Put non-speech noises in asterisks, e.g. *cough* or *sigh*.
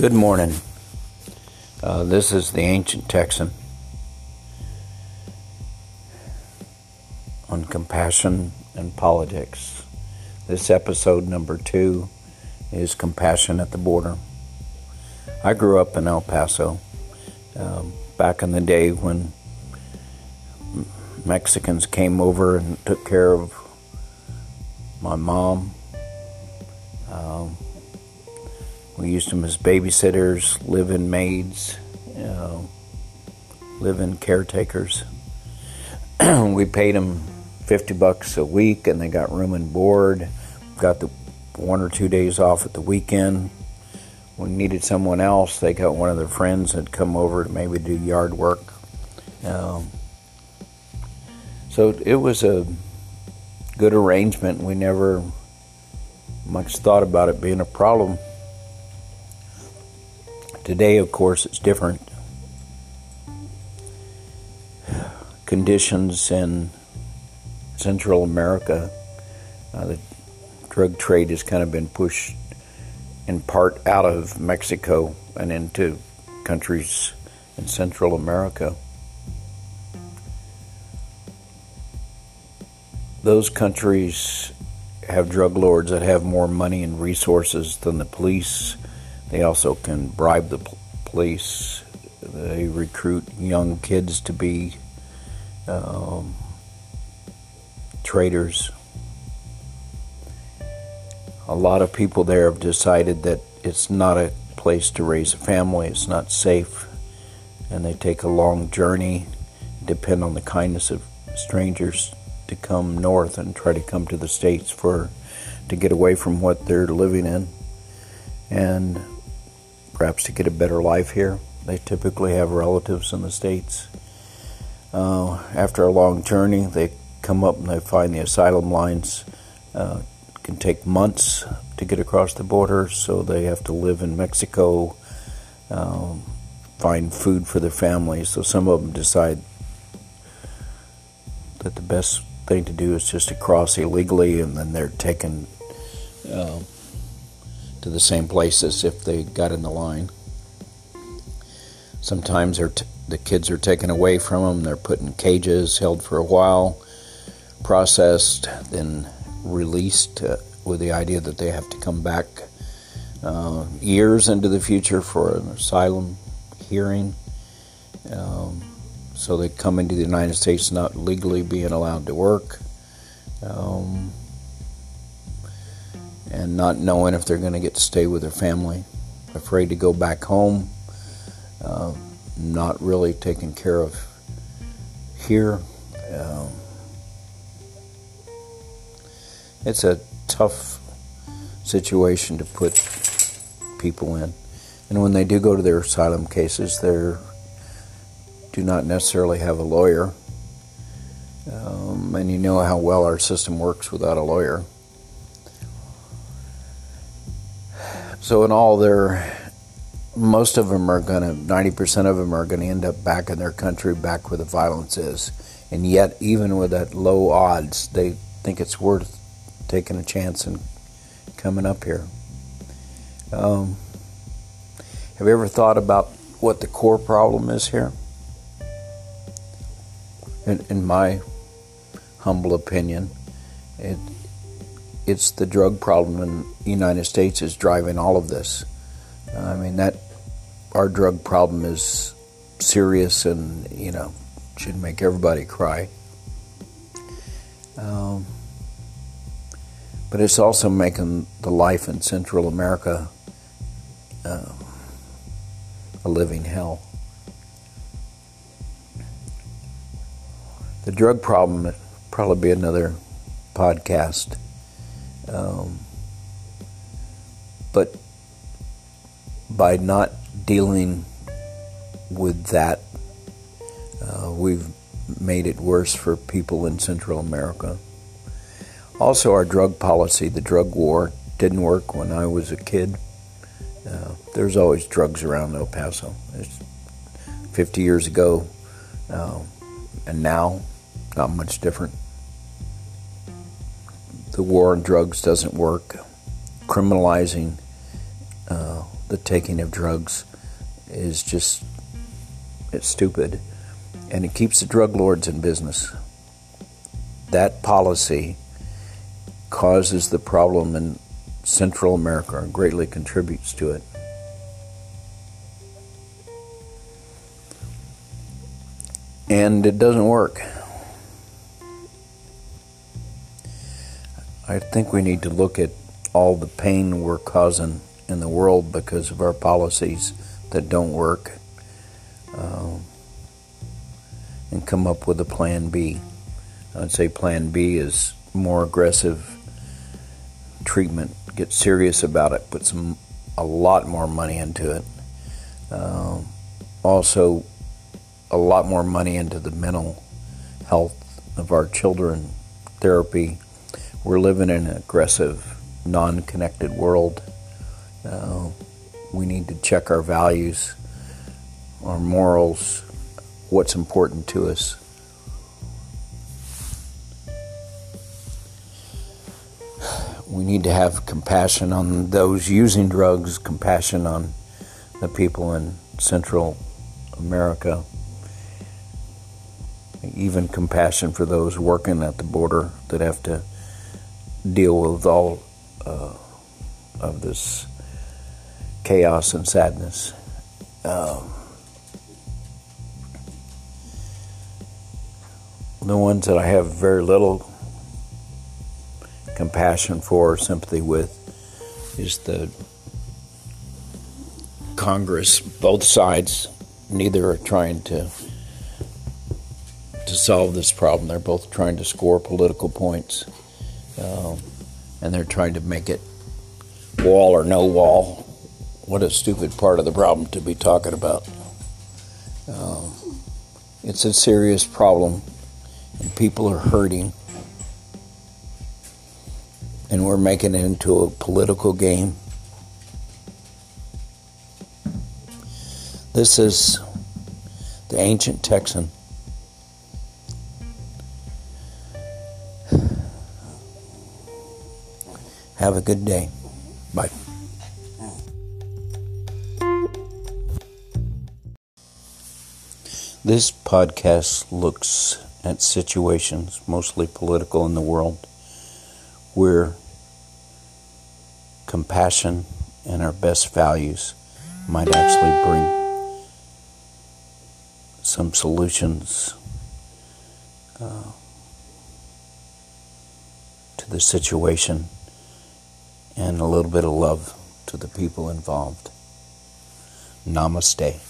Good morning. Uh, this is the Ancient Texan on compassion and politics. This episode number two is Compassion at the Border. I grew up in El Paso um, back in the day when Mexicans came over and took care of my mom. Um, we used them as babysitters, live in maids, uh, live in caretakers. *clears throat* we paid them 50 bucks a week and they got room and board. Got the one or two days off at the weekend. When we needed someone else, they got one of their friends that come over to maybe do yard work. Um, so it was a good arrangement. We never much thought about it being a problem. Today, of course, it's different. Conditions in Central America, uh, the drug trade has kind of been pushed in part out of Mexico and into countries in Central America. Those countries have drug lords that have more money and resources than the police they also can bribe the police. They recruit young kids to be um, traders. A lot of people there have decided that it's not a place to raise a family, it's not safe, and they take a long journey, depend on the kindness of strangers to come north and try to come to the states for to get away from what they're living in. And perhaps to get a better life here. They typically have relatives in the States. Uh, after a long journey, they come up and they find the asylum lines. Uh, can take months to get across the border, so they have to live in Mexico, um, find food for their families. So some of them decide that the best thing to do is just to cross illegally, and then they're taken. Uh, to the same place as if they got in the line. Sometimes t- the kids are taken away from them, they're put in cages, held for a while, processed, then released uh, with the idea that they have to come back uh, years into the future for an asylum hearing. Um, so they come into the United States not legally being allowed to work. Um, and not knowing if they're going to get to stay with their family, afraid to go back home, uh, not really taken care of here. Um, it's a tough situation to put people in. And when they do go to their asylum cases, they do not necessarily have a lawyer. Um, and you know how well our system works without a lawyer. So in all, they're most of them are going to, 90% of them are going to end up back in their country, back where the violence is. And yet, even with that low odds, they think it's worth taking a chance and coming up here. Um, have you ever thought about what the core problem is here? In, in my humble opinion, it, it's the drug problem in the United States is driving all of this. I mean that our drug problem is serious and you know should make everybody cry. Um, but it's also making the life in Central America uh, a living hell. The drug problem probably be another podcast. Um, but by not dealing with that, uh, we've made it worse for people in Central America. Also, our drug policy, the drug war, didn't work when I was a kid. Uh, there's always drugs around El Paso. It's 50 years ago, uh, and now, not much different the war on drugs doesn't work. Criminalizing uh, the taking of drugs is just it's stupid and it keeps the drug lords in business. That policy causes the problem in Central America and greatly contributes to it. And it doesn't work. I think we need to look at all the pain we're causing in the world because of our policies that don't work uh, and come up with a plan B. I'd say plan B is more aggressive treatment, get serious about it, put some a lot more money into it. Uh, also, a lot more money into the mental health of our children, therapy. We're living in an aggressive, non connected world. Uh, we need to check our values, our morals, what's important to us. We need to have compassion on those using drugs, compassion on the people in Central America, even compassion for those working at the border that have to deal with all uh, of this chaos and sadness. Um, the ones that I have very little compassion for, sympathy with, is the Congress, both sides. Neither are trying to to solve this problem. They're both trying to score political points, um, and they're trying to make it wall or no wall. What a stupid part of the problem to be talking about. Um, it's a serious problem, and people are hurting, and we're making it into a political game. This is the ancient Texan. Have a good day. Bye. This podcast looks at situations, mostly political, in the world where compassion and our best values might actually bring some solutions uh, to the situation and a little bit of love to the people involved. Namaste.